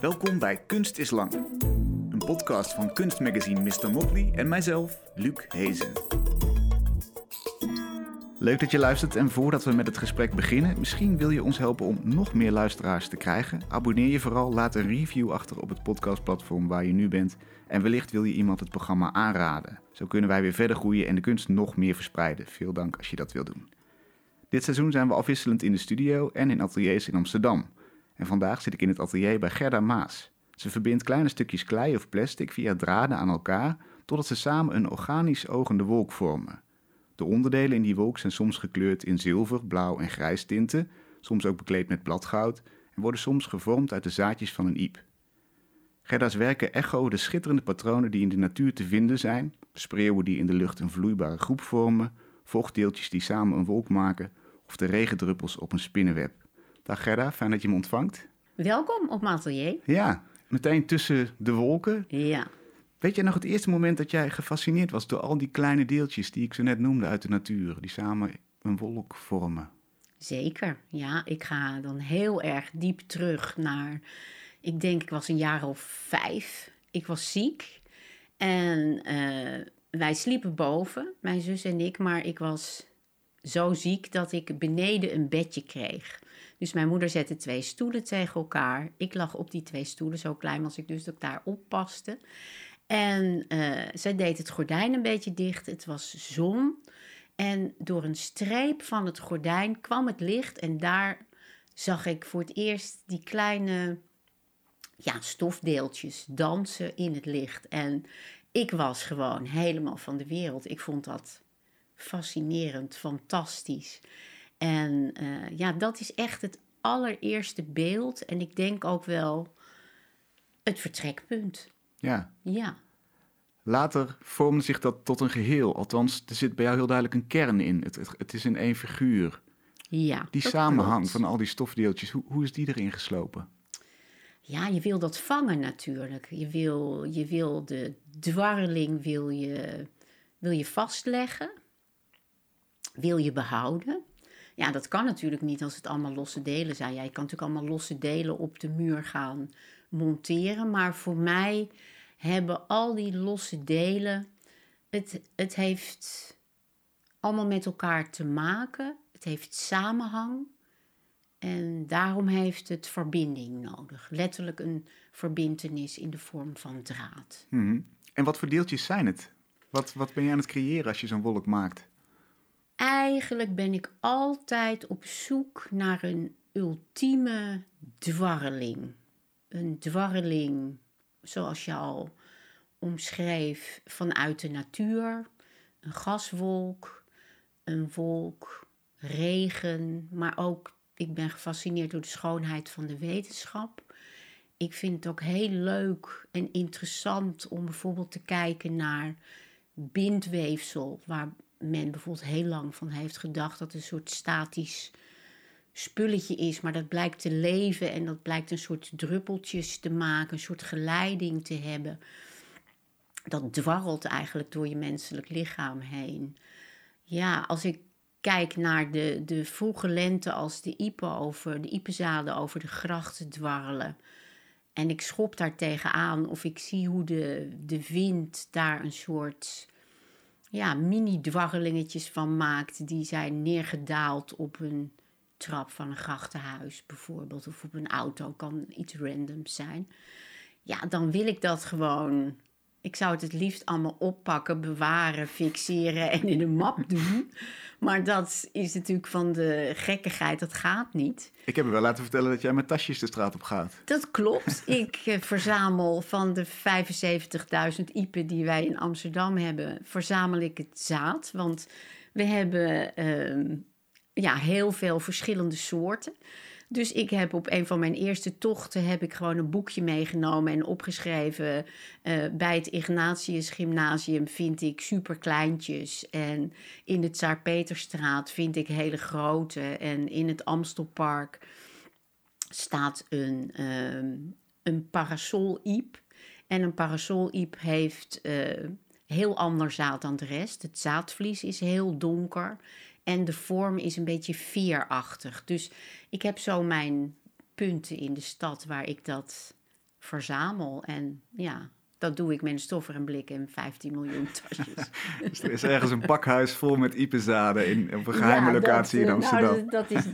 Welkom bij Kunst is Lang. Een podcast van kunstmagazine Mr. Motley en mijzelf, Luc Hezen. Leuk dat je luistert en voordat we met het gesprek beginnen, misschien wil je ons helpen om nog meer luisteraars te krijgen. Abonneer je vooral, laat een review achter op het podcastplatform waar je nu bent en wellicht wil je iemand het programma aanraden. Zo kunnen wij weer verder groeien en de kunst nog meer verspreiden. Veel dank als je dat wil doen. Dit seizoen zijn we afwisselend in de studio en in ateliers in Amsterdam. En vandaag zit ik in het atelier bij Gerda Maas. Ze verbindt kleine stukjes klei of plastic via draden aan elkaar totdat ze samen een organisch ogende wolk vormen. De onderdelen in die wolk zijn soms gekleurd in zilver, blauw en grijs tinten, soms ook bekleed met bladgoud en worden soms gevormd uit de zaadjes van een iep. Gerda's werken echo de schitterende patronen die in de natuur te vinden zijn, spreeuwen die in de lucht een vloeibare groep vormen, vochtdeeltjes die samen een wolk maken of de regendruppels op een spinnenweb. Dag Gerda, fijn dat je me ontvangt. Welkom op mijn atelier. Ja, meteen tussen de wolken. Ja. Weet je nog het eerste moment dat jij gefascineerd was door al die kleine deeltjes die ik zo net noemde uit de natuur, die samen een wolk vormen? Zeker, ja. Ik ga dan heel erg diep terug naar, ik denk ik was een jaar of vijf. Ik was ziek en eh, wij sliepen boven, mijn zus en ik, maar ik was zo ziek dat ik beneden een bedje kreeg. Dus mijn moeder zette twee stoelen tegen elkaar. Ik lag op die twee stoelen, zo klein was ik dus dat ik daar oppaste. En uh, zij deed het gordijn een beetje dicht. Het was zon. En door een streep van het gordijn kwam het licht. En daar zag ik voor het eerst die kleine ja, stofdeeltjes dansen in het licht. En ik was gewoon helemaal van de wereld. Ik vond dat fascinerend, fantastisch. En uh, ja, dat is echt het allereerste beeld. En ik denk ook wel het vertrekpunt. Ja. Ja. Later vormde zich dat tot een geheel. Althans, er zit bij jou heel duidelijk een kern in. Het, het, het is in één figuur. Ja. Die samenhang klopt. van al die stofdeeltjes, hoe, hoe is die erin geslopen? Ja, je wil dat vangen natuurlijk. Je wil, je wil de dwarreling wil je, wil je vastleggen. Wil je behouden. Ja, dat kan natuurlijk niet als het allemaal losse delen zijn. Je kan natuurlijk allemaal losse delen op de muur gaan monteren. Maar voor mij hebben al die losse delen, het, het heeft allemaal met elkaar te maken. Het heeft samenhang. En daarom heeft het verbinding nodig. Letterlijk een verbindenis in de vorm van draad. Mm-hmm. En wat voor deeltjes zijn het? Wat, wat ben je aan het creëren als je zo'n wolk maakt? Eigenlijk ben ik altijd op zoek naar een ultieme dwarreling. Een dwarreling, zoals je al omschreef, vanuit de natuur. Een gaswolk, een wolk, regen, maar ook ik ben gefascineerd door de schoonheid van de wetenschap. Ik vind het ook heel leuk en interessant om bijvoorbeeld te kijken naar bindweefsel, waar men bijvoorbeeld heel lang van heeft gedacht dat een soort statisch spulletje is, maar dat blijkt te leven en dat blijkt een soort druppeltjes te maken, een soort geleiding te hebben. Dat dwarrelt eigenlijk door je menselijk lichaam heen. Ja, als ik kijk naar de, de vroege lente als de iepen over de iepenzaden over de grachten dwarrelen. En ik schop daar tegenaan of ik zie hoe de, de wind daar een soort ja, mini-dwarrelingetjes van maakt. Die zijn neergedaald op een trap van een grachtenhuis bijvoorbeeld. Of op een auto, kan iets randoms zijn. Ja, dan wil ik dat gewoon ik zou het het liefst allemaal oppakken, bewaren, fixeren en in een map doen. Maar dat is natuurlijk van de gekkigheid, dat gaat niet. Ik heb me wel laten vertellen dat jij met tasjes de straat op gaat. Dat klopt. Ik eh, verzamel van de 75.000 iepen die wij in Amsterdam hebben, verzamel ik het zaad. Want we hebben uh, ja, heel veel verschillende soorten. Dus ik heb op een van mijn eerste tochten heb ik gewoon een boekje meegenomen en opgeschreven. Uh, bij het Ignatius Gymnasium vind ik super kleintjes. En in de Tsaar Peterstraat vind ik hele grote. En in het Amstelpark staat een, uh, een parasol-iep. En een parasol-iep heeft uh, heel ander zaad dan de rest. Het zaadvlies is heel donker. En de vorm is een beetje veerachtig. Dus ik heb zo mijn punten in de stad waar ik dat verzamel. En ja, dat doe ik met een stoffer en blik en 15 miljoen tasjes. dus er is ergens een pakhuis vol met ipezaden in, op een geheime locatie in eh, Amsterdam. Nou, dat, is,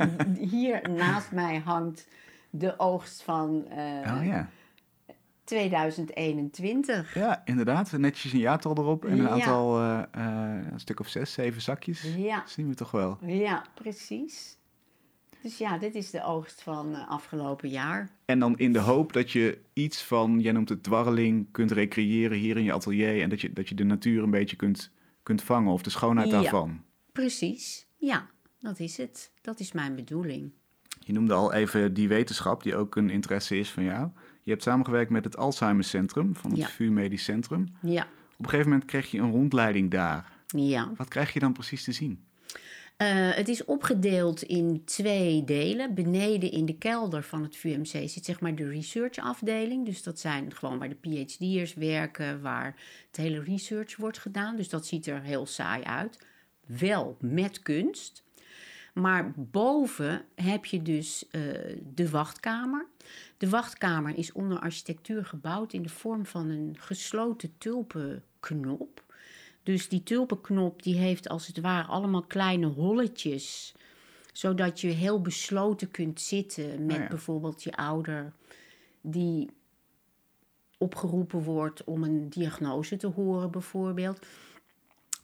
hier naast mij hangt de oogst van uh, oh, ja. 2021. Ja, inderdaad. Netjes een jaartal erop en een aantal, uh, een stuk of zes, zeven zakjes. Ja. Dat zien we toch wel. Ja, precies. Dus ja, dit is de oogst van uh, afgelopen jaar. En dan in de hoop dat je iets van, jij noemt het dwarreling, kunt recreëren hier in je atelier. En dat je, dat je de natuur een beetje kunt, kunt vangen of de schoonheid ja, daarvan. Precies, ja, dat is het. Dat is mijn bedoeling. Je noemde al even die wetenschap, die ook een interesse is van jou. Je hebt samengewerkt met het Alzheimer Centrum van het Ja. VU Medisch Centrum. Ja, Op een gegeven moment kreeg je een rondleiding daar. ja. Wat krijg je dan precies te zien? Eh, het is opgedeeld in twee delen. Beneden in de kelder van het VUMC zit zeg maar de researchafdeling. Dus dat zijn gewoon waar de PhD'ers werken, waar het hele research wordt gedaan. Dus dat ziet er heel saai uit. Wel met kunst. Maar boven heb je dus eh, de wachtkamer. De wachtkamer is onder architectuur gebouwd in de vorm van een gesloten tulpenknop. Dus die tulpenknop die heeft als het ware allemaal kleine holletjes. Zodat je heel besloten kunt zitten met Oh ja. bijvoorbeeld je ouder die opgeroepen wordt om een diagnose te horen bijvoorbeeld.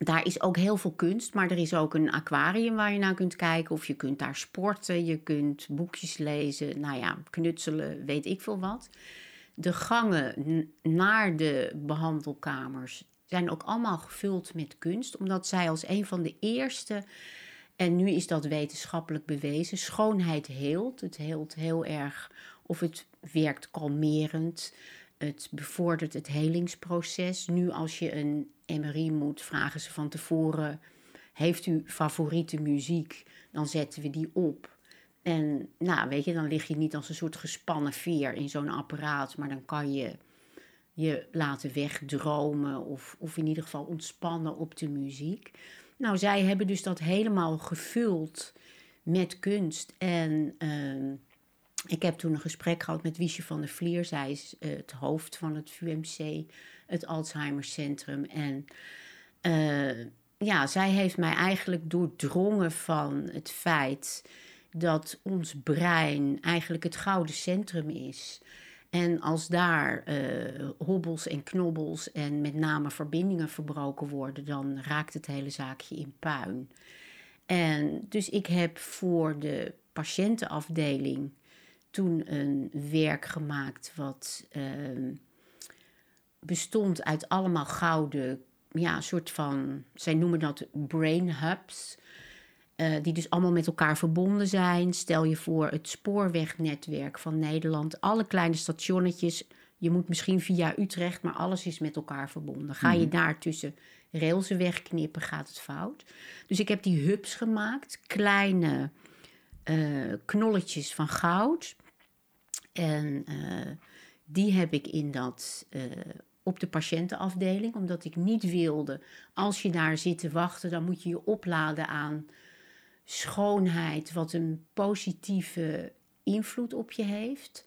Daar is ook heel veel kunst, maar er is ook een aquarium waar je naar kunt kijken. Of je kunt daar sporten, je kunt boekjes lezen, nou ja, knutselen, weet ik veel wat. De gangen naar de behandelkamers zijn ook allemaal gevuld met kunst, omdat zij als een van de eerste, en nu is dat wetenschappelijk bewezen, schoonheid heelt. Het heelt heel erg, of het werkt kalmerend, het bevordert het helingsproces. Nu als je een MRI moet, vragen ze van tevoren, heeft u favoriete muziek? Dan zetten we die op. En nou, weet je, dan lig je niet als een soort gespannen veer in zo'n apparaat, maar dan kan je je laten wegdromen of, of in ieder geval ontspannen op de muziek. Nou, zij hebben dus dat helemaal gevuld met kunst. En ehm, ik heb toen een gesprek gehad met Wiesje van der Vlier. Zij is eh, het hoofd van het VUMC, het Alzheimer Centrum. En eh, ja, zij heeft mij eigenlijk doordrongen van het feit dat ons brein eigenlijk het gouden centrum is. En als daar eh, hobbels en knobbels en met name verbindingen verbroken worden, dan raakt het hele zaakje in puin. En dus ik heb voor de patiëntenafdeling toen een werk gemaakt wat ehm, bestond uit allemaal gouden, ja, soort van, zij noemen dat brain hubs. eh, die dus allemaal met elkaar verbonden zijn. Stel je voor het spoorwegnetwerk van Nederland. Alle kleine stationnetjes. Je moet misschien via Utrecht, maar alles is met elkaar verbonden. Ga je daar tussen railsen wegknippen, gaat het fout. Dus ik heb die hubs gemaakt. Kleine eh, knolletjes van goud. En eh, die heb ik in dat, op de patiëntenafdeling, omdat ik niet wilde, als je daar zit te wachten, dan moet je je opladen aan schoonheid, wat een positieve invloed op je heeft.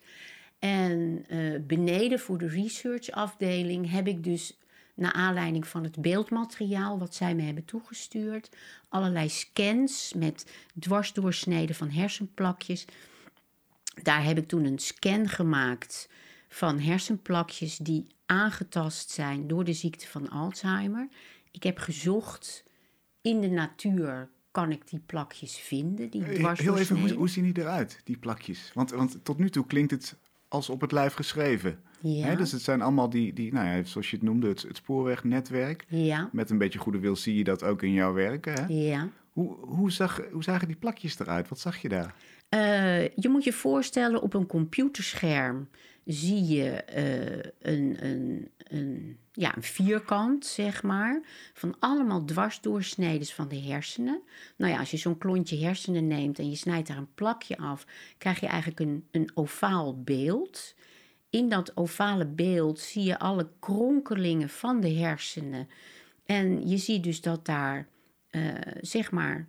En eh, beneden voor de researchafdeling heb ik dus, naar aanleiding van het beeldmateriaal wat zij me hebben toegestuurd, allerlei scans met dwarsdoorsneden van hersenplakjes. Daar heb ik toen een scan gemaakt van hersenplakjes die aangetast zijn door de ziekte van Alzheimer. Ik heb gezocht in de natuur, kan ik die plakjes vinden, die Heel even, hoe, zien die eruit, die plakjes? Want, want tot nu toe klinkt het als op het lijf geschreven. Ja? Dus het zijn allemaal die, die nou ja, zoals je het noemde, het, het spoorwegnetwerk. ja, Met een beetje goede wil zie je dat ook in jouw werken. Hè? ja. Hoe, hoe, zag, hoe zagen die plakjes eruit? Wat zag je daar? Eh, je moet je voorstellen, op een computerscherm zie je eh, een, een, een, ja, een vierkant, zeg maar, van allemaal dwarsdoorsneden van de hersenen. Nou ja, als je zo'n klontje hersenen neemt en je snijdt daar een plakje af, krijg je eigenlijk een, een ovaal beeld. In dat ovale beeld zie je alle kronkelingen van de hersenen. En je ziet dus dat daar, eh, zeg maar,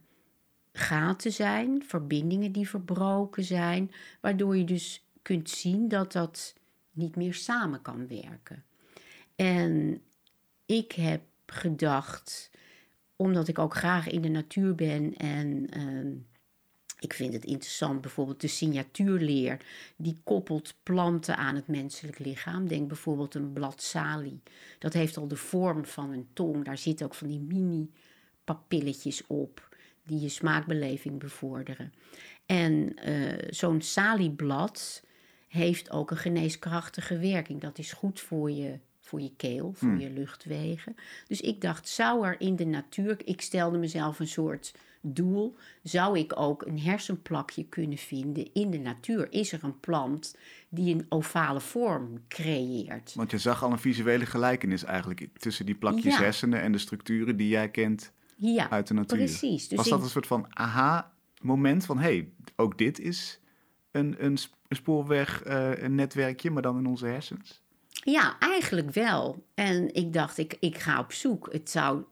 gaten zijn, verbindingen die verbroken zijn, waardoor je dus kunt zien dat dat niet meer samen kan werken. En ik heb gedacht, omdat ik ook graag in de natuur ben en ehm, ik vind het interessant, bijvoorbeeld de signatuurleer, die koppelt planten aan het menselijk lichaam. Denk bijvoorbeeld een blad salie. Dat heeft al de vorm van een tong. Daar zitten ook van die mini-papilletjes op, die je smaakbeleving bevorderen. En uh, zo'n salieblad heeft ook een geneeskrachtige werking. Dat is goed voor je voor je keel, voor Hmm. je luchtwegen. Dus ik dacht, zou er in de natuur, ik stelde mezelf een soort doel, zou ik ook een hersenplakje kunnen vinden in de natuur? Is er een plant die een ovale vorm creëert? Want je zag al een visuele gelijkenis eigenlijk tussen die plakjes Ja. hersenen en de structuren die jij kent Ja, uit de natuur. precies. Dus Was dat een soort van aha-moment van hé, hey, ook dit is een, een een spoorweg, eh, maar dan in onze hersens? Ja, eigenlijk wel. En ik dacht, ik, ik ga op zoek. Het zou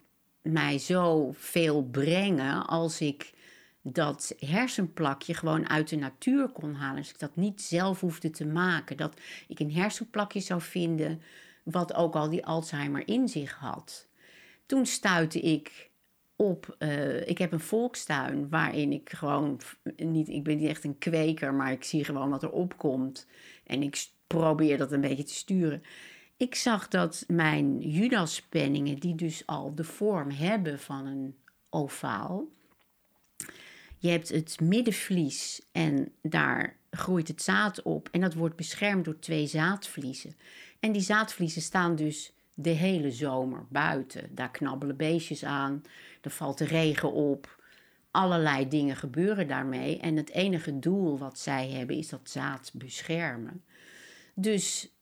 mij zo veel brengen als ik dat hersenplakje gewoon uit de natuur kon halen. Dus ik dat niet zelf hoefde te maken. Dat ik een hersenplakje zou vinden wat ook al die Alzheimer in zich had. Toen stuitte ik op. eh, ik heb een volkstuin waarin ik gewoon niet. Ik ben niet echt een kweker, maar ik zie gewoon wat er opkomt. En ik probeer dat een beetje te sturen. Ik zag dat mijn Judaspenningen, die dus al de vorm hebben van een ovaal. Je hebt het middenvlies en daar groeit het zaad op. En dat wordt beschermd door twee zaadvliezen. En die zaadvliezen staan dus de hele zomer buiten. Daar knabbelen beestjes aan, er valt de regen op. Allerlei dingen gebeuren daarmee. En het enige doel wat zij hebben is dat zaad beschermen. Dus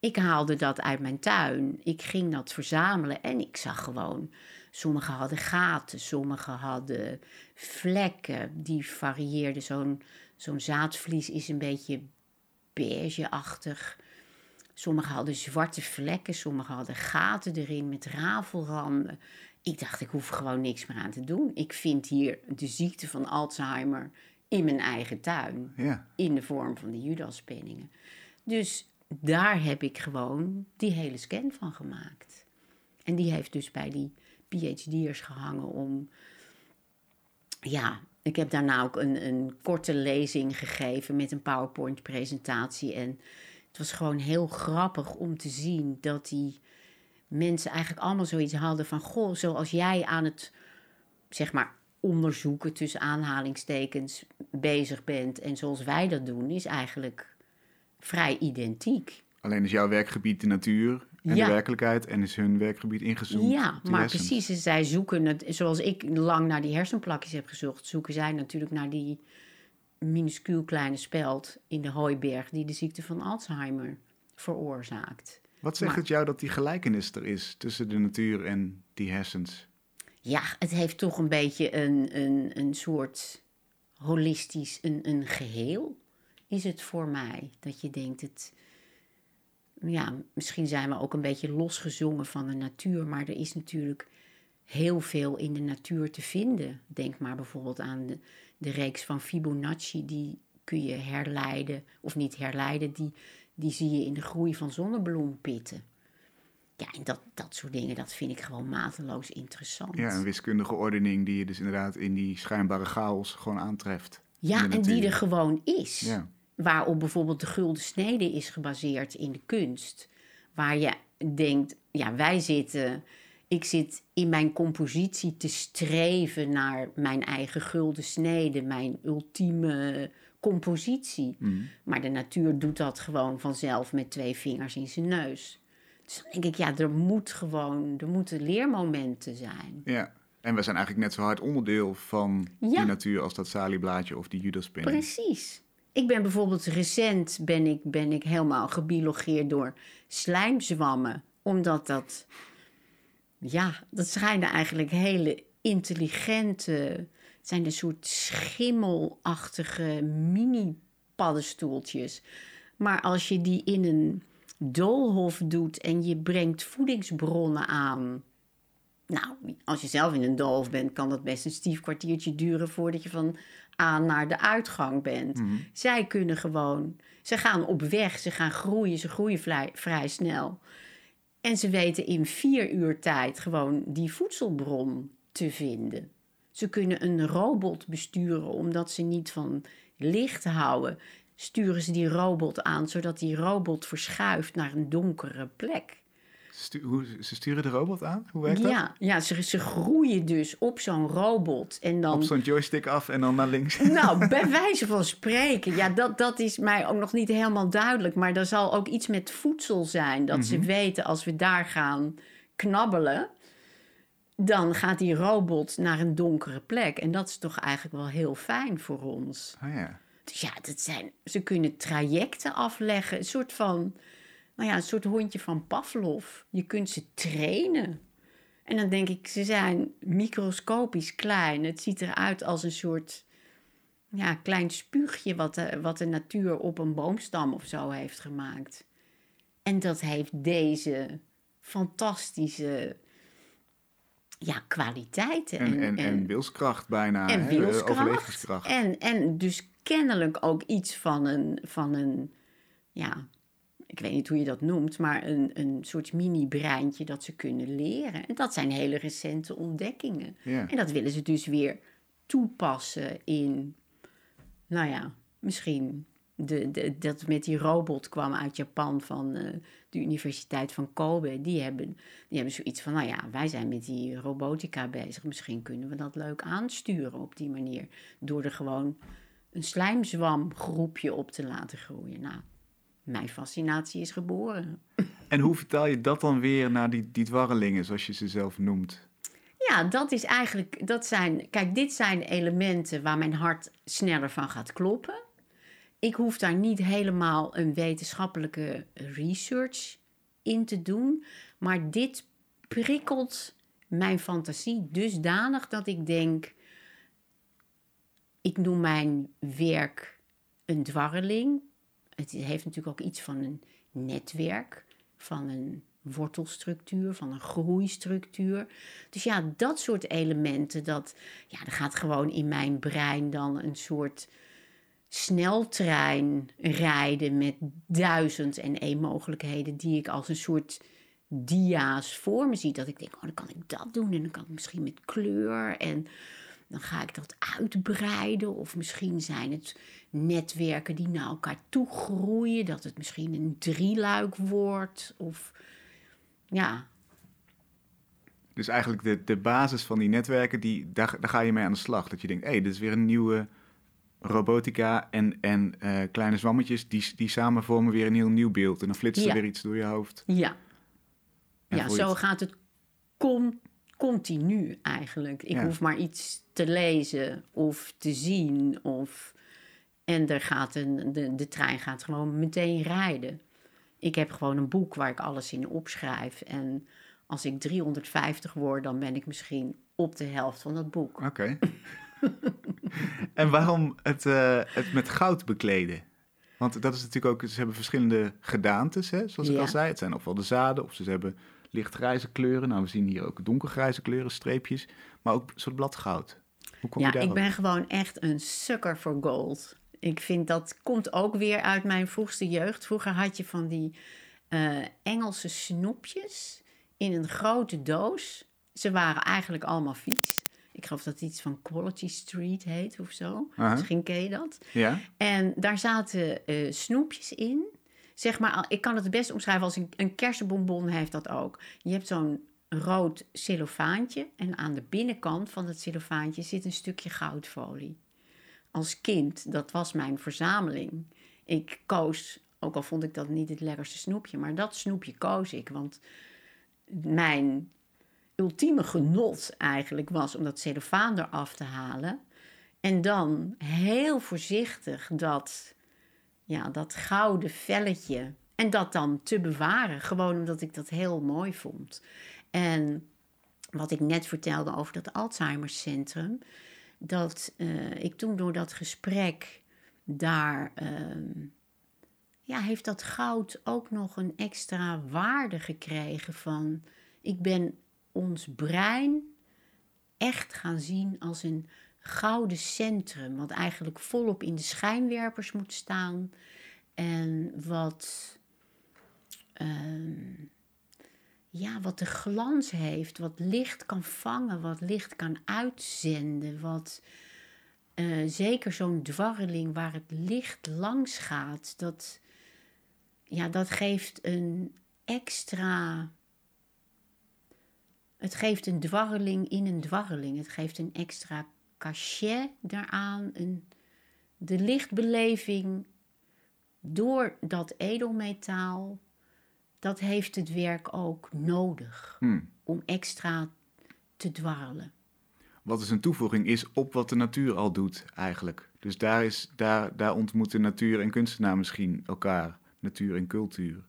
ik haalde dat uit mijn tuin. Ik ging dat verzamelen en ik zag gewoon. Sommige hadden gaten, sommige hadden vlekken. Die varieerden. Zo'n zo'n zaadvlies is een beetje beigeachtig. Sommige hadden zwarte vlekken, sommige hadden gaten erin met rafelranden. Ik dacht, ik hoef gewoon niks meer aan te doen. Ik vind hier de ziekte van Alzheimer in mijn eigen tuin Ja, in de vorm van de Judaspenningen. Dus daar heb ik gewoon die hele scan van gemaakt. En die heeft dus bij die PhD'ers gehangen om... Ja, ik heb daarna ook een, een korte lezing gegeven met een PowerPoint-presentatie. En het was gewoon heel grappig om te zien dat die mensen eigenlijk allemaal zoiets hadden van... Goh, zoals jij aan het, zeg maar, onderzoeken tussen aanhalingstekens bezig bent... en zoals wij dat doen, is eigenlijk vrij identiek. alleen is jouw werkgebied de natuur en Ja. de werkelijkheid en is hun werkgebied ingezoomd Ja, maar hersens. precies. Zij zoeken het, zoals ik lang naar die hersenplakjes heb gezocht, zoeken zij natuurlijk naar die minuscuul kleine speld in de hooiberg die de ziekte van Alzheimer veroorzaakt. Wat zegt Maar- het jou dat die gelijkenis er is tussen de natuur en die hersens? Ja, het heeft toch een beetje een, een, een soort holistisch, een, een geheel is het voor mij. Dat je denkt, het, ja, misschien zijn we ook een beetje losgezongen van de natuur, maar er is natuurlijk heel veel in de natuur te vinden. Denk maar bijvoorbeeld aan de, de reeks van Fibonacci, die kun je herleiden, of niet herleiden, die, die zie je in de groei van zonnebloempitten. Ja, en dat, dat soort dingen, dat vind ik gewoon mateloos interessant. Ja, een wiskundige ordening die je dus inderdaad in die schijnbare chaos gewoon aantreft. Ja, en die er gewoon is. Ja. Waarop bijvoorbeeld de gulden snede is gebaseerd in de kunst. Waar je denkt, ja, wij zitten. Ik zit in mijn compositie te streven naar mijn eigen gulden snede, mijn ultieme compositie. Mhm. Maar de natuur doet dat gewoon vanzelf met twee vingers in zijn neus. Dus dan denk ik, ja, er moet gewoon, er moeten leermomenten zijn. Ja. En we zijn eigenlijk net zo hard onderdeel van Ja. die natuur als dat salieblaadje of die judaspinning. Precies. Ik ben bijvoorbeeld recent ben ik, ben ik helemaal gebiologeerd door slijmzwammen. Omdat dat, ja, dat schijnen eigenlijk hele intelligente, het zijn een soort schimmelachtige mini-paddenstoeltjes. Maar als je die in een doolhof doet en je brengt voedingsbronnen aan nou, als je zelf in een doolhof bent, kan dat best een stief kwartiertje duren voordat je van aan naar de uitgang bent. Zij kunnen gewoon, ze gaan op weg, ze gaan groeien, ze groeien vrij, vrij snel. En ze weten in vier uur tijd gewoon die voedselbron te vinden. Ze kunnen een robot besturen omdat ze niet van licht houden. Sturen ze die robot aan zodat die robot verschuift naar een donkere plek. Stu hoe, ze sturen de robot aan? Hoe werkt dat? Ja, ze, ze groeien dus op zo'n robot. En dan, Op zo'n joystick af en dan naar links. nou, bij wijze van spreken. Ja, dat, dat is mij ook nog niet helemaal duidelijk. Maar er zal ook iets met voedsel zijn. Dat ze weten als we daar gaan knabbelen. Dan gaat die robot naar een donkere plek. En dat is toch eigenlijk wel heel fijn voor ons. Oh ja. Dus ja, dat zijn, ze kunnen trajecten afleggen. Een soort van, nou ja, een soort hondje van Pavlov. Je kunt ze trainen. En dan denk ik, ze zijn microscopisch klein. Het ziet eruit als een soort ja, klein spuugje wat de, wat de natuur op een boomstam of zo heeft gemaakt. En dat heeft deze fantastische ja, kwaliteiten. En, en, en wilskracht bijna. en hè? wilskracht. Overlevingskracht. En, en dus kennelijk ook iets van een, van een, ja, ik weet niet hoe je dat noemt, maar een, een soort mini-breintje dat ze kunnen leren. En dat zijn hele recente ontdekkingen. Ja. En dat willen ze dus weer toepassen in, nou ja, misschien de, de, dat met die robot kwam uit Japan van eh, de Universiteit van Kobe. Die hebben, die hebben zoiets van, nou ja, wij zijn met die robotica bezig. Misschien kunnen we dat leuk aansturen op die manier. Door er gewoon een slijmzwamgroepje op te laten groeien. Nou, mijn fascinatie is geboren. En hoe vertaal je dat dan weer naar die, die dwarrelingen, zoals je ze zelf noemt? Ja, dat is eigenlijk, dat zijn, kijk, dit zijn elementen waar mijn hart sneller van gaat kloppen. Ik hoef daar niet helemaal een wetenschappelijke research in te doen, maar dit prikkelt mijn fantasie dusdanig dat ik denk, ik noem mijn werk een dwarreling. Het heeft natuurlijk ook iets van een netwerk, van een wortelstructuur, van een groeistructuur. Dus ja, dat soort elementen, dat, ja, er gaat gewoon in mijn brein dan een soort sneltrein rijden met duizend en één mogelijkheden die ik als een soort dia's voor me zie. Dat ik denk, oh, dan kan ik dat doen en dan kan ik misschien met kleur en dan ga ik dat uitbreiden. Of misschien zijn het netwerken die naar elkaar toe groeien, dat het misschien een drieluik wordt. Of ja, Dus eigenlijk de, de basis van die netwerken, die, daar, daar ga je mee aan de slag. Dat je denkt, hé, hey, dit is weer een nieuwe robotica en, en eh, kleine zwammetjes, die, die samen vormen weer een heel nieuw beeld. En dan flitst er Ja. weer iets door je hoofd. Ja, En ja zo het- gaat het con- continu eigenlijk. Ik Ja. hoef maar iets te lezen of te zien. Of... En er gaat een, de, de trein gaat gewoon meteen rijden. Ik heb gewoon een boek waar ik alles in opschrijf. En als ik 350 word, dan ben ik misschien op de helft van dat boek. Oké. en waarom het, eh, het met goud bekleden? Want dat is natuurlijk ook, ze hebben verschillende gedaantes, hè, zoals ik Ja. al zei. Het zijn ofwel de zaden, of ze hebben lichtgrijze kleuren. Nou, we zien hier ook donkergrijze kleuren, streepjes. Maar ook een soort bladgoud. Hoe kom je Ja, ik ben gewoon echt een sucker voor gold. Ik vind dat komt ook weer uit mijn vroegste jeugd. Vroeger had je van die eh, Engelse snoepjes in een grote doos. Ze waren eigenlijk allemaal vies. Ik geloof dat het iets van Quality Street heet of zo. Aha. Misschien ken je dat. Ja? En daar zaten eh, snoepjes in. Zeg maar, ik kan het best omschrijven als een, een kersenbonbon heeft dat ook. Je hebt zo'n rood cellofaantje en aan de binnenkant van het cellofaantje zit een stukje goudfolie. Als kind, dat was mijn verzameling. Ik koos, ook al vond ik dat niet het lekkerste snoepje, maar dat snoepje koos ik. Want mijn ultieme genot eigenlijk was om dat cellofaan eraf te halen. En dan heel voorzichtig dat, ja, dat gouden velletje. En dat dan te bewaren. Gewoon omdat ik dat heel mooi vond. En wat ik net vertelde over dat Alzheimercentrum. Dat eh, ik toen door dat gesprek daar. ehm, ja, heeft dat goud ook nog een extra waarde gekregen van. Ik ben ons brein echt gaan zien als een gouden centrum, wat eigenlijk volop in de schijnwerpers moet staan en wat, ehm, ja, wat de glans heeft, wat licht kan vangen, wat licht kan uitzenden, wat eh, zeker zo'n dwarreling waar het licht langs gaat, dat, ja, dat geeft een extra. Het geeft een dwarreling in een dwarreling. Het geeft een extra cachet daaraan. Een, de lichtbeleving door dat edelmetaal, dat heeft het werk ook nodig Hmm. om extra te dwarrelen. Wat dus een toevoeging is op wat de natuur al doet, eigenlijk. Dus daar, is, daar, daar ontmoeten natuur en kunstenaar misschien elkaar. Natuur en cultuur.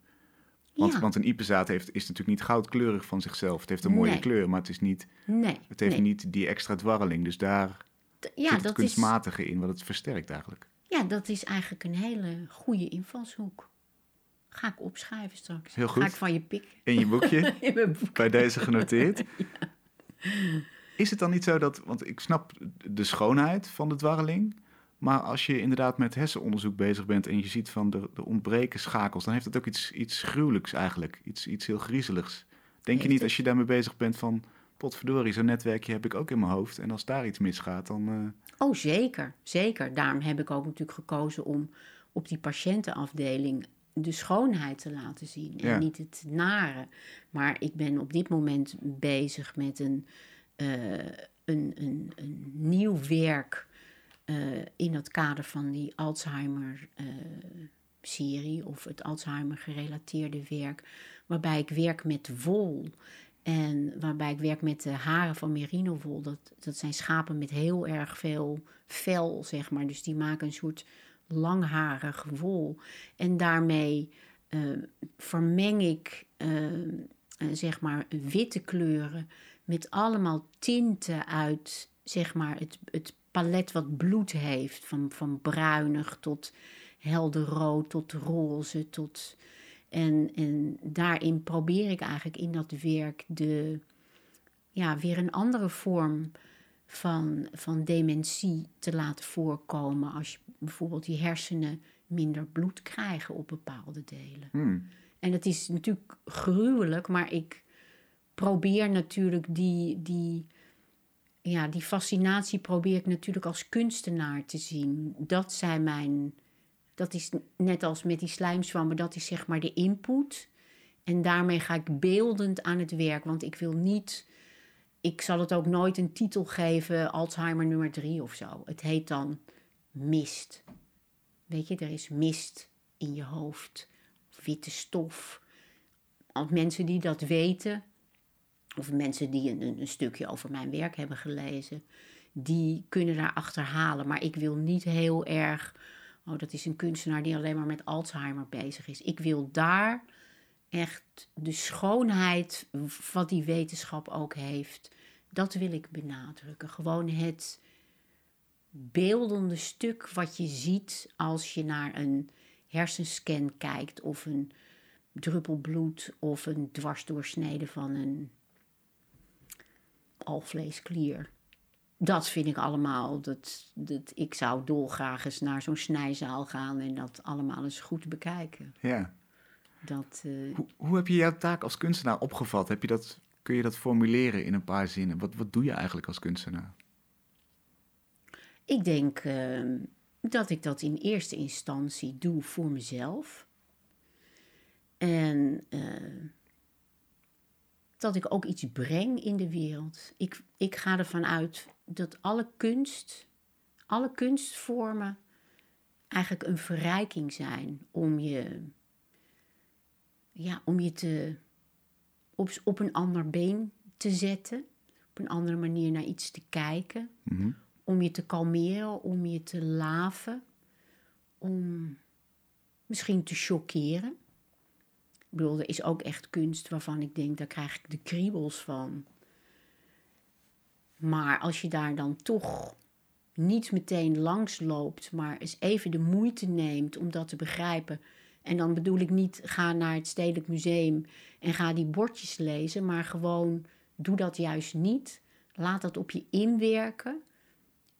Want, ja, want een iepenzaad heeft, is natuurlijk niet goudkleurig van zichzelf. Het heeft een mooie Nee. kleur, maar het, is niet, nee. het heeft nee. niet die extra dwarreling. Dus daar zit het dat is, kunstmatige in, wat het versterkt eigenlijk. ja, dat is eigenlijk een hele goede invalshoek. Ga ik opschrijven straks. Heel goed. Ga ik van je pik In je boekje, in mijn boek. bij deze genoteerd. Is het dan niet zo dat, want ik snap de schoonheid van de dwarreling, maar als je inderdaad met hersenonderzoek bezig bent en je ziet van de, de ontbreken schakels, dan heeft het ook iets, iets gruwelijks eigenlijk, iets, iets heel griezeligs. Denk je niet als je daarmee bezig bent van, potverdorie, zo'n netwerkje heb ik ook in mijn hoofd en als daar iets misgaat, dan... eh, Oh, zeker, zeker. Daarom heb ik ook natuurlijk gekozen om op die patiëntenafdeling de schoonheid te laten zien en Ja. niet het nare. Maar ik ben op dit moment bezig met een, eh, een, een, een nieuw werk eh, in het kader van die Alzheimer-serie of het Alzheimer-gerelateerde werk, waarbij ik werk met wol. En waarbij ik werk met de haren van merinowol. Dat, dat zijn schapen met heel erg veel vel, zeg maar. Dus die maken een soort langharig wol. En daarmee eh, vermeng ik, eh, eh, zeg maar, witte kleuren met allemaal tinten uit, zeg maar, het, het palet wat bloed heeft. Van, van bruinig tot helder rood, tot roze, tot... En, en daarin probeer ik eigenlijk in dat werk de, ja, weer een andere vorm van, van dementie te laten voorkomen. Als je bijvoorbeeld die hersenen minder bloed krijgen op bepaalde delen. hmm. En het is natuurlijk gruwelijk, maar ik probeer natuurlijk die, die, ja, die fascinatie probeer ik natuurlijk als kunstenaar te zien. Dat zijn mijn, dat is net als met die slijmzwammen, dat is zeg maar de input. En daarmee ga ik beeldend aan het werk, want ik wil niet, ik zal het ook nooit een titel geven, Alzheimer nummer drie of zo. Het heet dan mist. Weet je, er is mist in je hoofd, witte stof. Als mensen die dat weten, of mensen die een, stukje over mijn werk hebben gelezen, die kunnen daar achterhalen. Maar ik wil niet heel erg, oh dat is een kunstenaar die alleen maar met Alzheimer bezig is. Ik wil daar echt de schoonheid wat die wetenschap ook heeft, dat wil ik benadrukken. Gewoon het beeldende stuk wat je ziet als je naar een hersenscan kijkt of een druppel bloed of een dwarsdoorsnede van een alvleesklier. Dat vind ik allemaal. Dat, dat, ik zou dolgraag eens naar zo'n snijzaal gaan en dat allemaal eens goed bekijken. Ja. Dat, eh, Hoe, hoe heb je jouw taak als kunstenaar opgevat? Heb je dat, kun je dat formuleren in een paar zinnen? Wat, wat doe je eigenlijk als kunstenaar? Ik denk eh, dat ik dat in eerste instantie doe voor mezelf. En eh, dat ik ook iets breng in de wereld. Ik, ik ga ervan uit dat alle kunst, alle kunstvormen eigenlijk een verrijking zijn om je, ja, om je te, op, op een ander been te zetten. Op een andere manier naar iets te kijken Mhm. om je te kalmeren, om je te laven, om misschien te choqueren. Ik bedoel, is ook echt kunst waarvan ik denk, daar krijg ik de kriebels van. Maar als je daar dan toch niet meteen langs loopt, maar eens even de moeite neemt om dat te begrijpen. En dan bedoel ik niet ga naar het Stedelijk Museum en ga die bordjes lezen, maar gewoon Doe dat juist niet. Laat dat op je inwerken.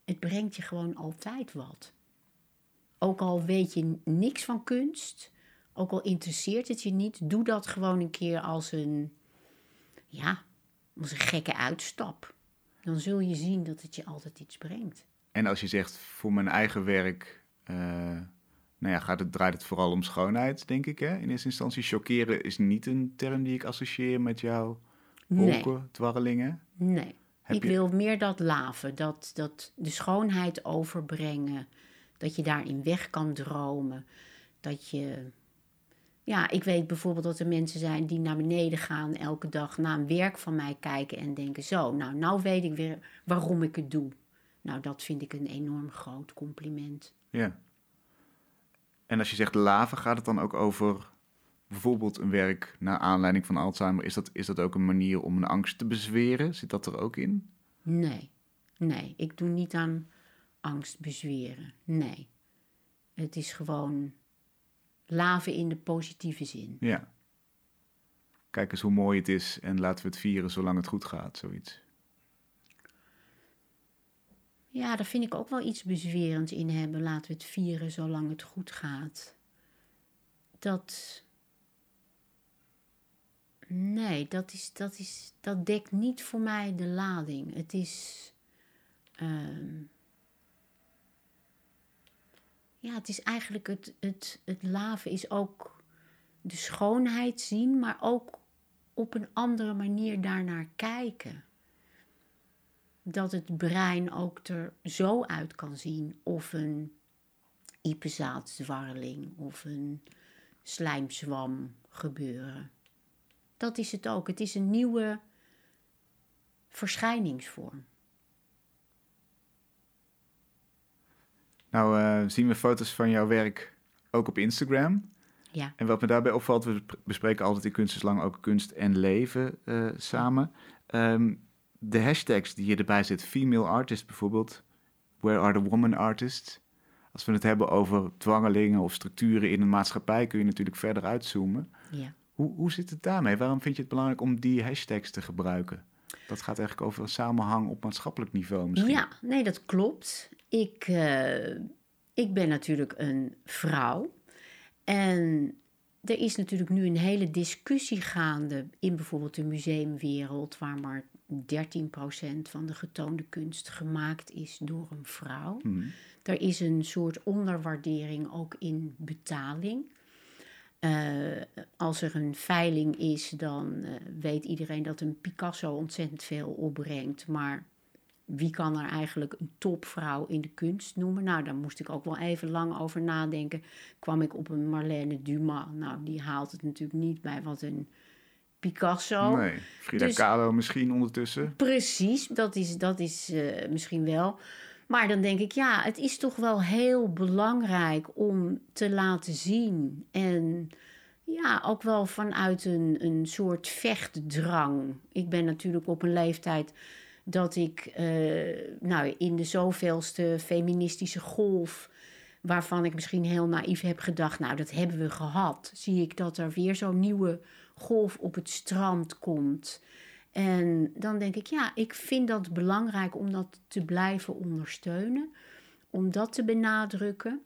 Het brengt je gewoon altijd wat. Ook al weet je niks van kunst, ook al interesseert het je niet, doe dat gewoon een keer als een, ja, als een gekke uitstap. Dan zul je zien dat het je altijd iets brengt. En als je zegt voor mijn eigen werk, uh, nou ja, gaat het, draait het vooral om schoonheid, denk ik. Hè? In eerste instantie, chockeren is niet een term die ik associeer met jouw wolken, nee. dwarrelingen. Nee, ik wil meer dat laven, dat, dat de schoonheid overbrengen. Dat je daarin weg kan dromen. Dat je. Ja, ik weet bijvoorbeeld dat er mensen zijn die naar beneden gaan elke dag naar een werk van mij kijken en denken: Zo, nou, nou weet ik weer waarom ik het doe. Nou, dat vind ik een enorm groot compliment. Ja. En als je zegt laven, gaat het dan ook over bijvoorbeeld een werk naar aanleiding van Alzheimer? Is dat, is dat ook een manier om een angst te bezweren? Zit dat er ook in? Nee, nee, ik doe niet aan angst bezweren. Nee. Het is gewoon laven in de positieve zin. Ja. Kijk eens hoe mooi het is en laten we het vieren zolang het goed gaat, zoiets. Ja, daar vind ik ook wel iets bezwerends in hebben. Laten we het vieren zolang het goed gaat. Dat. Nee, dat, is, dat, is, dat dekt niet voor mij de lading. Het is. Uh, ja, het is eigenlijk het, het, het laven is ook de schoonheid zien, maar ook op een andere manier daarnaar kijken. Dat het brein ook er zo uit kan zien of een iepenzaadzdwarreling of een slijmzwam gebeuren. Dat is het ook. Het is een nieuwe verschijningsvorm. Nou uh, zien we foto's van jouw werk ook op Instagram. Ja. En wat me daarbij opvalt, we bespreken altijd in Kunst is Lang ook kunst en leven uh, samen. Um, de hashtags die je erbij zet, female artist bijvoorbeeld, where are the woman artists? Als we het hebben over dwangelingen of structuren in een maatschappij, kun je natuurlijk verder uitzoomen. Ja. Hoe, hoe zit het daarmee? Waarom vind je het belangrijk om die hashtags te gebruiken? Dat gaat eigenlijk over een samenhang op maatschappelijk niveau misschien. Ja, nee, dat klopt. Ik, uh, ik ben natuurlijk een vrouw. En er is natuurlijk nu een hele discussie gaande in bijvoorbeeld de museumwereld, waar maar 13% van de getoonde kunst gemaakt is door een vrouw. Hmm. Er is een soort onderwaardering ook in betaling. Uh, als er een veiling is, dan uh, weet iedereen dat een Picasso ontzettend veel opbrengt. Maar wie kan er eigenlijk een topvrouw in de kunst noemen? Nou, daar moest ik ook wel even lang over nadenken. Kwam ik op een Marlène Dumas. Nou, die haalt het natuurlijk niet bij wat een Picasso. Nee, Frida dus, Kahlo misschien ondertussen. Precies, dat is, dat is uh, misschien wel. Maar dan denk ik, ja, het is toch wel heel belangrijk om te laten zien. En ja, ook wel vanuit een, een soort vechtdrang. Ik ben natuurlijk op een leeftijd dat ik uh, nou, in de zoveelste feministische golf, waarvan ik misschien heel naïef heb gedacht, nou dat hebben we gehad, zie ik dat er weer zo'n nieuwe golf op het strand komt. En dan denk ik, ja, ik vind dat belangrijk om dat te blijven ondersteunen, om dat te benadrukken.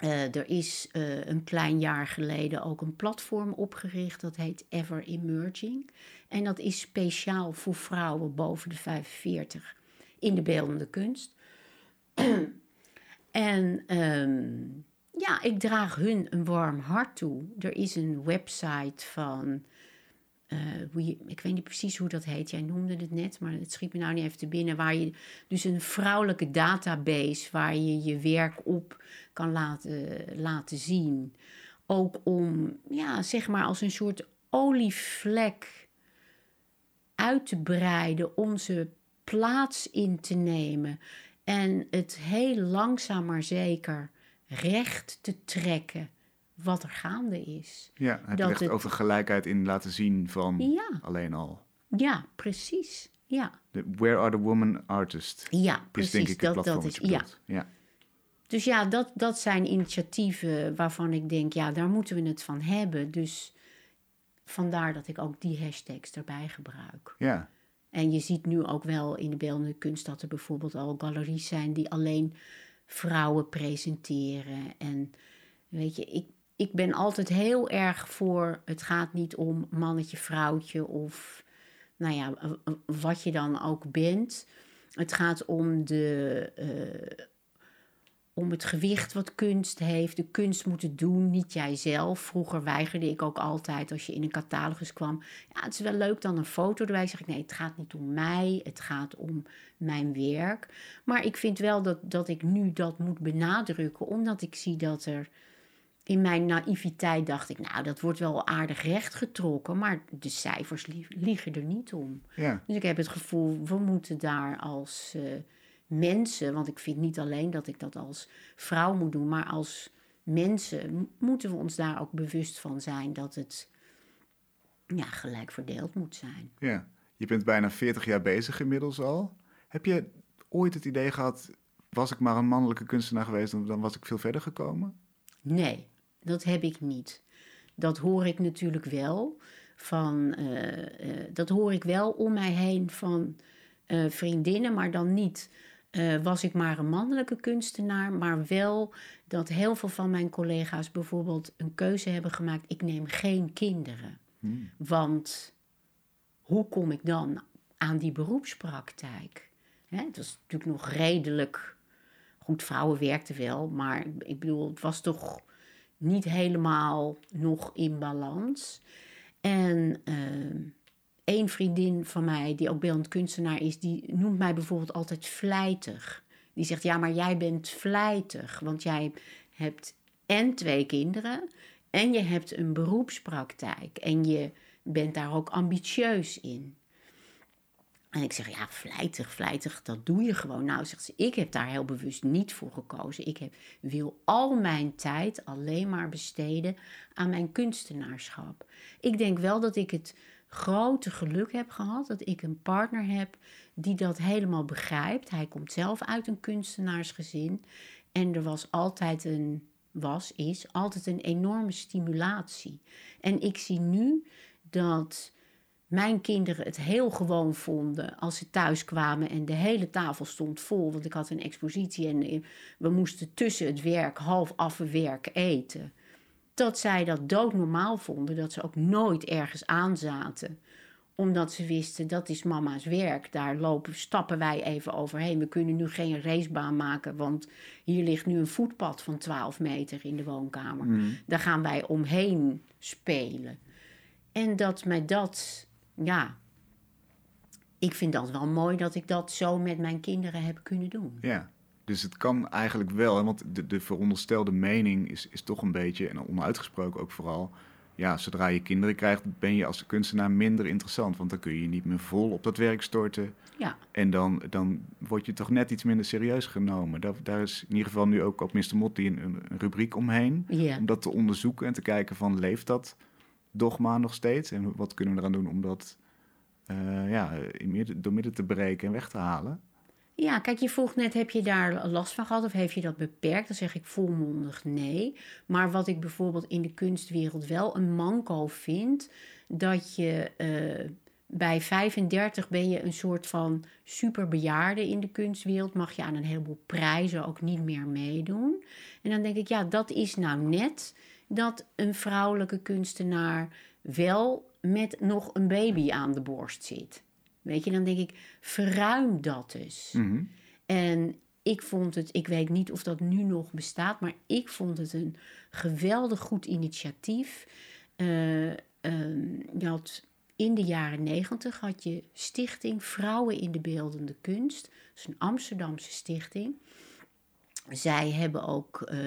Uh, er is uh, een klein jaar geleden ook een platform opgericht, dat heet Ever Emerging. En dat is speciaal voor vrouwen boven de 45 in de beeldende kunst. en um, ja, ik draag hun een warm hart toe. Er is een website van je, ik weet niet precies hoe dat heet. Jij noemde het net, maar het schiet me nou niet even te binnen. Waar je dus een vrouwelijke database waar je je werk op kan laten, laten zien. Ook om, ja, zeg maar als een soort olievlek uit te breiden, onze plaats in te nemen. En het heel langzaam maar zeker recht te trekken wat er gaande is. Ja, het dat echt het... over gelijkheid in laten zien van ja. alleen al. Ja, precies. Ja. De Where are the women artists? Ja, precies. Is denk ik dat, dat is, ja. ja. Dus ja, dat, dat zijn initiatieven waarvan ik denk, ja, daar moeten we het van hebben. Dus vandaar dat ik ook die hashtags erbij gebruik. Ja, En je ziet nu ook wel in de beeldende kunst dat er bijvoorbeeld al galeries zijn die alleen vrouwen presenteren. En weet je, ik, ik ben altijd heel erg voor. Het gaat niet om mannetje, vrouwtje of nou ja, wat je dan ook bent. Het gaat om de. eh, om het gewicht wat kunst heeft. De kunst moet het doen, niet jijzelf. Vroeger weigerde ik ook altijd als je in een catalogus kwam. Ja, het is wel leuk dan een foto erbij. Zeg ik nee, het gaat niet om mij. Het gaat om mijn werk. Maar ik vind wel dat, dat ik nu dat moet benadrukken, omdat ik zie dat er. In mijn naïviteit dacht ik, nou, dat wordt wel aardig rechtgetrokken, maar de cijfers lie- liegen er niet om. ja, Dus ik heb het gevoel, we moeten daar als eh, mensen, want ik vind niet alleen dat ik dat als vrouw moet doen, maar als mensen moeten we ons daar ook bewust van zijn dat het ja, gelijk verdeeld moet zijn. ja. Je bent bijna 40 jaar bezig inmiddels al. Heb je ooit het idee gehad, was ik maar een mannelijke kunstenaar geweest, dan was ik veel verder gekomen? Nee, dat heb ik niet. Dat hoor ik natuurlijk wel van, eh, eh, dat hoor ik wel om mij heen van eh, vriendinnen, maar dan niet. was ik maar een mannelijke kunstenaar, maar wel dat heel veel van mijn collega's bijvoorbeeld een keuze hebben gemaakt: ik neem geen kinderen. Want hoe kom ik dan aan die beroepspraktijk? Hè, het was natuurlijk nog redelijk goed, vrouwen werkten wel, maar ik bedoel, het was toch niet helemaal nog in balans. En ehm één vriendin van mij, die ook beeldend kunstenaar is, die noemt mij bijvoorbeeld altijd vlijtig. Die zegt, ja, maar jij bent vlijtig, want jij hebt en twee kinderen en je hebt een beroepspraktijk en je bent daar ook ambitieus in. En ik zeg, ja, vlijtig, vlijtig, dat doe je gewoon. Nou, zegt ze, ik heb daar heel bewust niet voor gekozen. Ik heb, wil al mijn tijd alleen maar besteden aan mijn kunstenaarschap. Ik denk wel dat ik het grote geluk heb gehad dat ik een partner heb die dat helemaal begrijpt. Hij komt zelf uit een kunstenaarsgezin en er was altijd een, was, is altijd een enorme stimulatie. En ik zie nu dat mijn kinderen het heel gewoon vonden als ze thuis kwamen en de hele tafel stond vol. Want ik had een expositie en eh, we moesten tussen het werk, half afwerk eten. Dat zij dat doodnormaal vonden, dat ze ook nooit ergens aanzaten. Omdat ze wisten, dat is mama's werk. Daar lopen, stappen wij even overheen. We kunnen nu geen racebaan maken, want hier ligt nu een voetpad van 12 meter in de woonkamer. Daar gaan wij omheen spelen. En dat mij dat, ja. Ik vind dat wel mooi dat ik dat zo met mijn kinderen heb kunnen doen. Ja, dus het kan eigenlijk wel, want de, de veronderstelde mening is, is toch een beetje, en onuitgesproken ook vooral, ja, zodra je kinderen krijgt, ben je als kunstenaar minder interessant, want dan kun je je niet meer vol op dat werk storten Ja, en dan, dan word je toch net iets minder serieus genomen. Daar, daar is in ieder geval nu ook op Mr. Motti een, een een rubriek omheen, ja. om dat te onderzoeken en te kijken van, leeft dat dogma nog steeds en wat kunnen we eraan doen om dat eh, ja, in door midden te breken en weg te halen? Ja, kijk, je vroeg net, heb je daar last van gehad of heeft je dat beperkt? Dan zeg ik volmondig nee. Maar wat ik bijvoorbeeld in de kunstwereld wel een manco vind, dat je eh, bij 35 ben je een soort van superbejaarde in de kunstwereld. Mag je aan een heleboel prijzen ook niet meer meedoen. En dan denk ik, ja, dat is nou net dat een vrouwelijke kunstenaar wel met nog een baby aan de borst zit. Weet je, dan denk ik, verruim dat eens. Mhm. En ik vond het, ik weet niet of dat nu nog bestaat, maar ik vond het een geweldig goed initiatief. Eh, ehm, je had in de jaren negentig had je Stichting Vrouwen in de Beeldende Kunst. Dat is een Amsterdamse stichting. Zij hebben ook eh,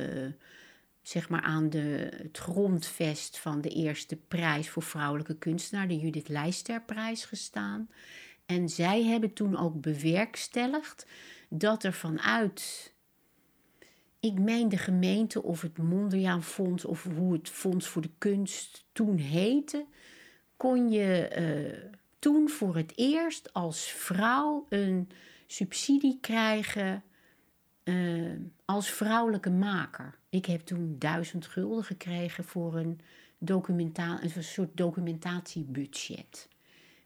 zeg maar aan de, het grondvest van de eerste prijs voor vrouwelijke kunstenaar, de Judith Leisterprijs, gestaan. En zij hebben toen ook bewerkstelligd dat er vanuit, ik meen de gemeente of het Mondriaan Fonds of hoe het Fonds voor de Kunst toen heette, kon je eh, toen voor het eerst als vrouw een subsidie krijgen eh, als vrouwelijke maker. Ik heb toen duizend gulden gekregen voor een documenta een soort documentatiebudget.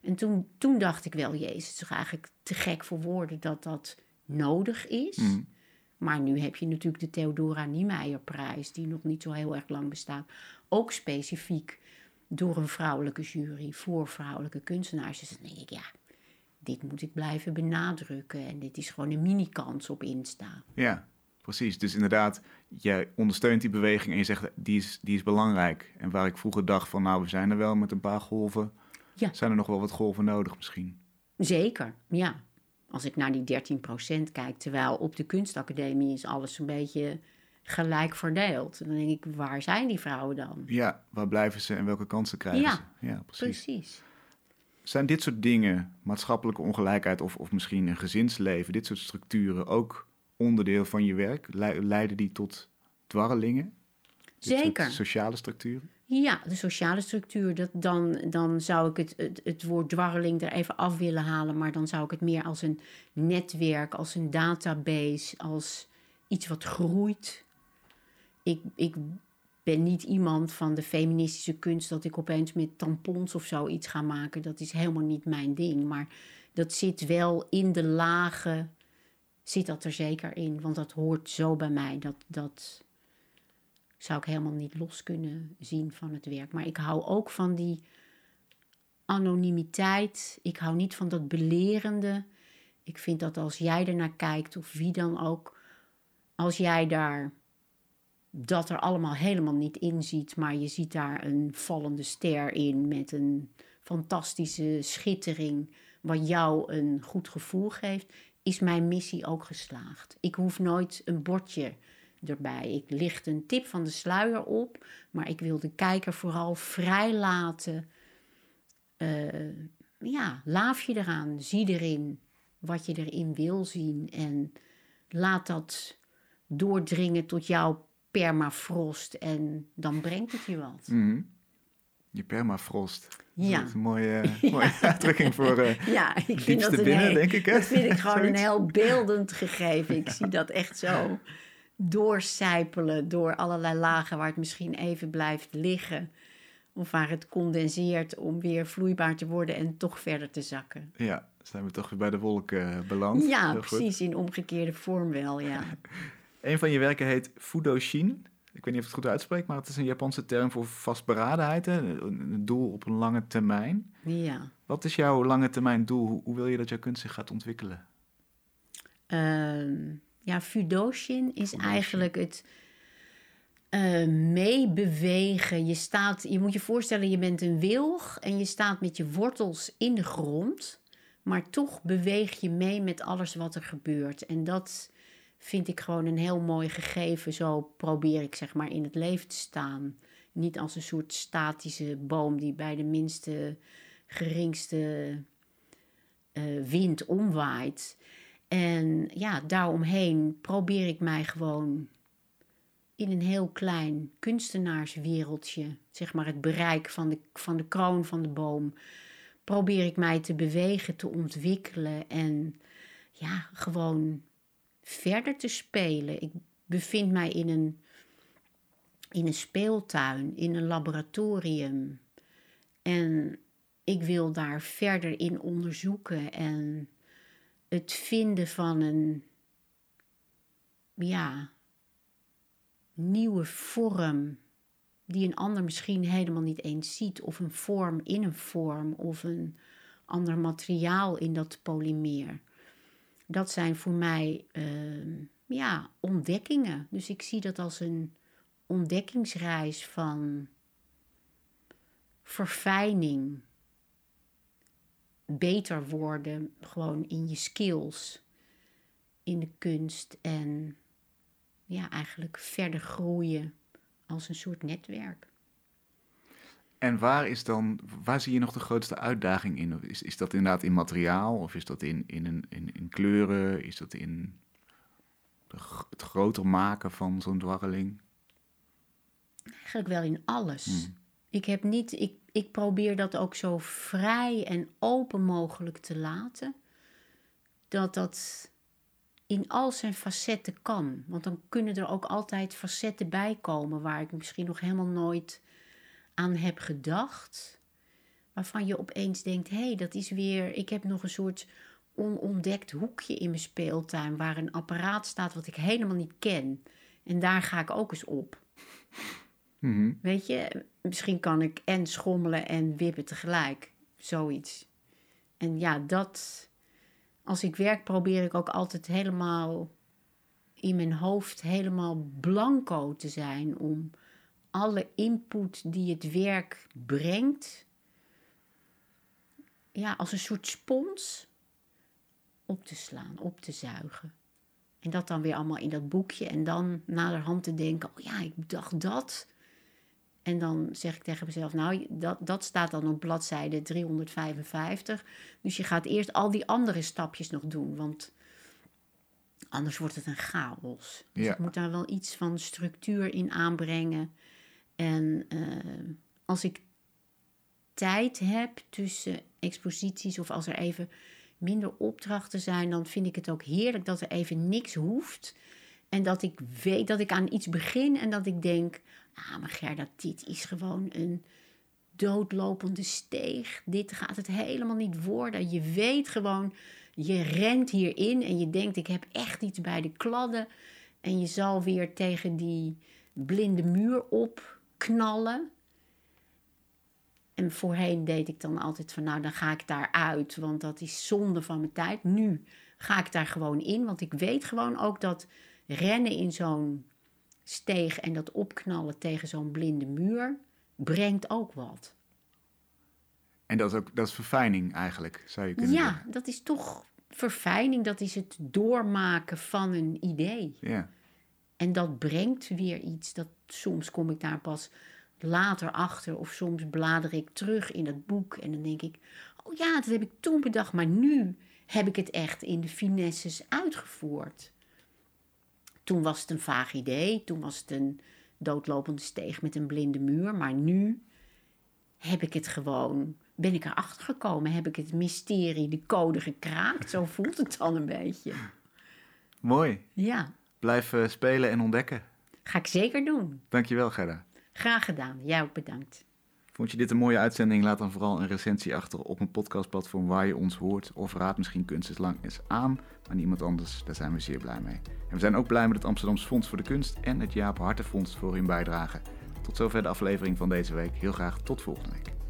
En toen, toen dacht ik wel, jezus, het is toch eigenlijk te gek voor woorden dat dat nodig is. Mm. Maar nu heb je natuurlijk de Theodora Niemeyerprijs, die nog niet zo heel erg lang bestaat. Ook specifiek door een vrouwelijke jury voor vrouwelijke kunstenaars. Dus dan denk ik, ja, dit moet ik blijven benadrukken. En dit is gewoon een mini-kans op Insta. Ja, precies. Dus inderdaad, jij ondersteunt die beweging en je zegt, die is, die is belangrijk. En waar ik vroeger dacht van, nou, we zijn er wel met een paar golven. Ja. Zijn er nog wel wat golven nodig misschien? Zeker, ja. Als ik naar die 13% kijk, terwijl op de kunstacademie is alles een beetje gelijk verdeeld. Dan denk ik, waar zijn die vrouwen dan? Ja, waar blijven ze en welke kansen krijgen Ja, ze? Ja, precies. Precies. Zijn dit soort dingen, maatschappelijke ongelijkheid of, of misschien een gezinsleven, dit soort structuren ook onderdeel van je werk? Le- Leiden die tot dwarrelingen? Zeker. sociale structuren? Ja, de sociale structuur, dat dan, dan zou ik het, het, het woord dwarreling er even af willen halen, maar dan zou ik het meer als een netwerk, als een database, als iets wat groeit. Ik, ik ben niet iemand van de feministische kunst dat ik opeens met tampons of zo iets ga maken. Dat is helemaal niet mijn ding, maar dat zit wel in de lagen, zit dat er zeker in, want dat hoort zo bij mij. Dat, dat, zou ik helemaal niet los kunnen zien van het werk. Maar ik hou ook van die anonimiteit. Ik hou niet van dat belerende. Ik vind dat als jij ernaar kijkt, of wie dan ook, als jij daar dat er allemaal helemaal niet in ziet, maar je ziet daar een vallende ster in met een fantastische schittering, wat jou een goed gevoel geeft, is mijn missie ook geslaagd. Ik hoef nooit een bordje erbij. Ik licht een tip van de sluier op, maar ik wil de kijker vooral vrij laten. Eh, ja, laaf je eraan, zie erin wat je erin wil zien en laat dat doordringen tot jouw permafrost en dan brengt het je wat. Mhm. Je permafrost. Ja. Dat is een mooie, mooie uitdrukking voor eh Ja, ik vind dat binnen, heel- denk ik. Hè? Dat vind ik gewoon een heel beeldend gegeven. Ik zie dat echt zo doorcijpelen door allerlei lagen waar het misschien even blijft liggen. Of waar het condenseert om weer vloeibaar te worden en toch verder te zakken. Ja, zijn we toch weer bij de wolken eh, beland. Ja, precies, in omgekeerde vorm wel, ja. Een van je werken heet Fudoshin. Ik weet niet of ik het goed uitspreek, maar het is een Japanse term voor vastberadenheid. Hè? Een doel op een lange termijn. Ja. Wat is jouw lange termijn doel? Hoe, wil je dat jouw kunst zich gaat ontwikkelen? Ehm, ja, Fudoshin is Fudoshin. eigenlijk het eh, meebewegen. Je, staat, je moet je voorstellen, je bent een wilg en je staat met je wortels in de grond. Maar toch beweeg je mee met alles wat er gebeurt. En dat vind ik gewoon een heel mooi gegeven. Zo probeer ik zeg maar in het leven te staan. Niet als een soort statische boom die bij de minste, geringste eh, wind omwaait. En ja, daaromheen probeer ik mij gewoon in een heel klein kunstenaarswereldje, zeg maar het bereik van de, van de kroon van de boom, probeer ik mij te bewegen, te ontwikkelen en ja, gewoon verder te spelen. Ik bevind mij in een, in een speeltuin, in een laboratorium. En ik wil daar verder in onderzoeken en het vinden van een ja, nieuwe vorm die een ander misschien helemaal niet eens ziet, of een vorm in een vorm, of een ander materiaal in dat polymeer. Dat zijn voor mij ehm, ja, ontdekkingen. Dus ik zie dat als een ontdekkingsreis van verfijning, beter worden, gewoon in je skills, in de kunst en ja, eigenlijk verder groeien als een soort netwerk. En waar is dan, waar zie je nog de grootste uitdaging in? Is, is dat inderdaad in materiaal of is dat in, in, een- in, in kleuren? Is dat in de het groter maken van zo'n dwarreling? Eigenlijk wel in alles. Ik heb niet, ik, ik probeer dat ook zo vrij en open mogelijk te laten. Dat dat in al zijn facetten kan. Want dan kunnen er ook altijd facetten bij komen waar ik misschien nog helemaal nooit aan heb gedacht. Waarvan je opeens denkt: hé, hey, dat is weer. Ik heb nog een soort onontdekt hoekje in mijn speeltuin. waar een apparaat staat wat ik helemaal niet ken. En daar ga ik ook eens op. Mhm. Weet je, misschien kan ik en schommelen en wippen tegelijk. Zoiets. En ja, dat. Als ik werk, probeer ik ook altijd helemaal in mijn hoofd helemaal blanco te zijn. Om alle input die het werk brengt, ja, als een soort spons op te slaan, op te zuigen. En dat dan weer allemaal in dat boekje. En dan naderhand te denken: oh ja, ik dacht dat. En dan zeg ik tegen mezelf: Nou, dat, dat staat dan op bladzijde 355. Dus je gaat eerst al die andere stapjes nog doen. Want anders wordt het een chaos. Dus Ja. ik moet daar wel iets van structuur in aanbrengen. En eh, als ik tijd heb tussen exposities of als er even minder opdrachten zijn, dan vind ik het ook heerlijk dat er even niks hoeft. En dat ik weet dat ik aan iets begin en dat ik denk: ah, maar Gerda, dit is gewoon een doodlopende steeg. Dit gaat het helemaal niet worden. Je weet gewoon, je rent hierin en je denkt: ik heb echt iets bij de kladden. En je zal weer tegen die blinde muur opknallen. En voorheen deed ik dan altijd van, nou dan ga ik daaruit, want dat is zonde van mijn tijd. Nu ga ik daar gewoon in, want ik weet gewoon ook dat rennen in zo'n steeg en dat opknallen tegen zo'n blinde muur brengt ook wat. En dat is ook dat is verfijning eigenlijk, zou je kunnen Ja, zeggen. dat is toch verfijning, dat is het doormaken van een idee. Ja. En dat brengt weer iets. Dat, soms kom ik daar pas later achter. Of soms blader ik terug in het boek. En dan denk ik, oh ja, dat heb ik toen bedacht. Maar nu heb ik het echt in de finesses uitgevoerd. Toen was het een vaag idee. Toen was het een doodlopende steeg met een blinde muur. Maar nu heb ik het gewoon... Ben ik erachter gekomen? Heb ik het mysterie, de code gekraakt? Zo voelt het dan een beetje. Mooi. Ja, Blijf spelen en ontdekken. ga ik zeker doen. Dankjewel, Gerda. Graag gedaan. Jij ook bedankt. Vond je dit een mooie uitzending? Laat dan vooral een recensie achter op een podcastplatform waar je ons hoort. Of raad misschien Kunst is Lang eens aan aan iemand anders. Daar zijn we zeer blij mee. En we zijn ook blij met het Amsterdamse Fonds voor de Kunst en het Jaap Hartenfonds voor hun bijdrage. Tot zover de aflevering van deze week. Heel graag tot volgende week.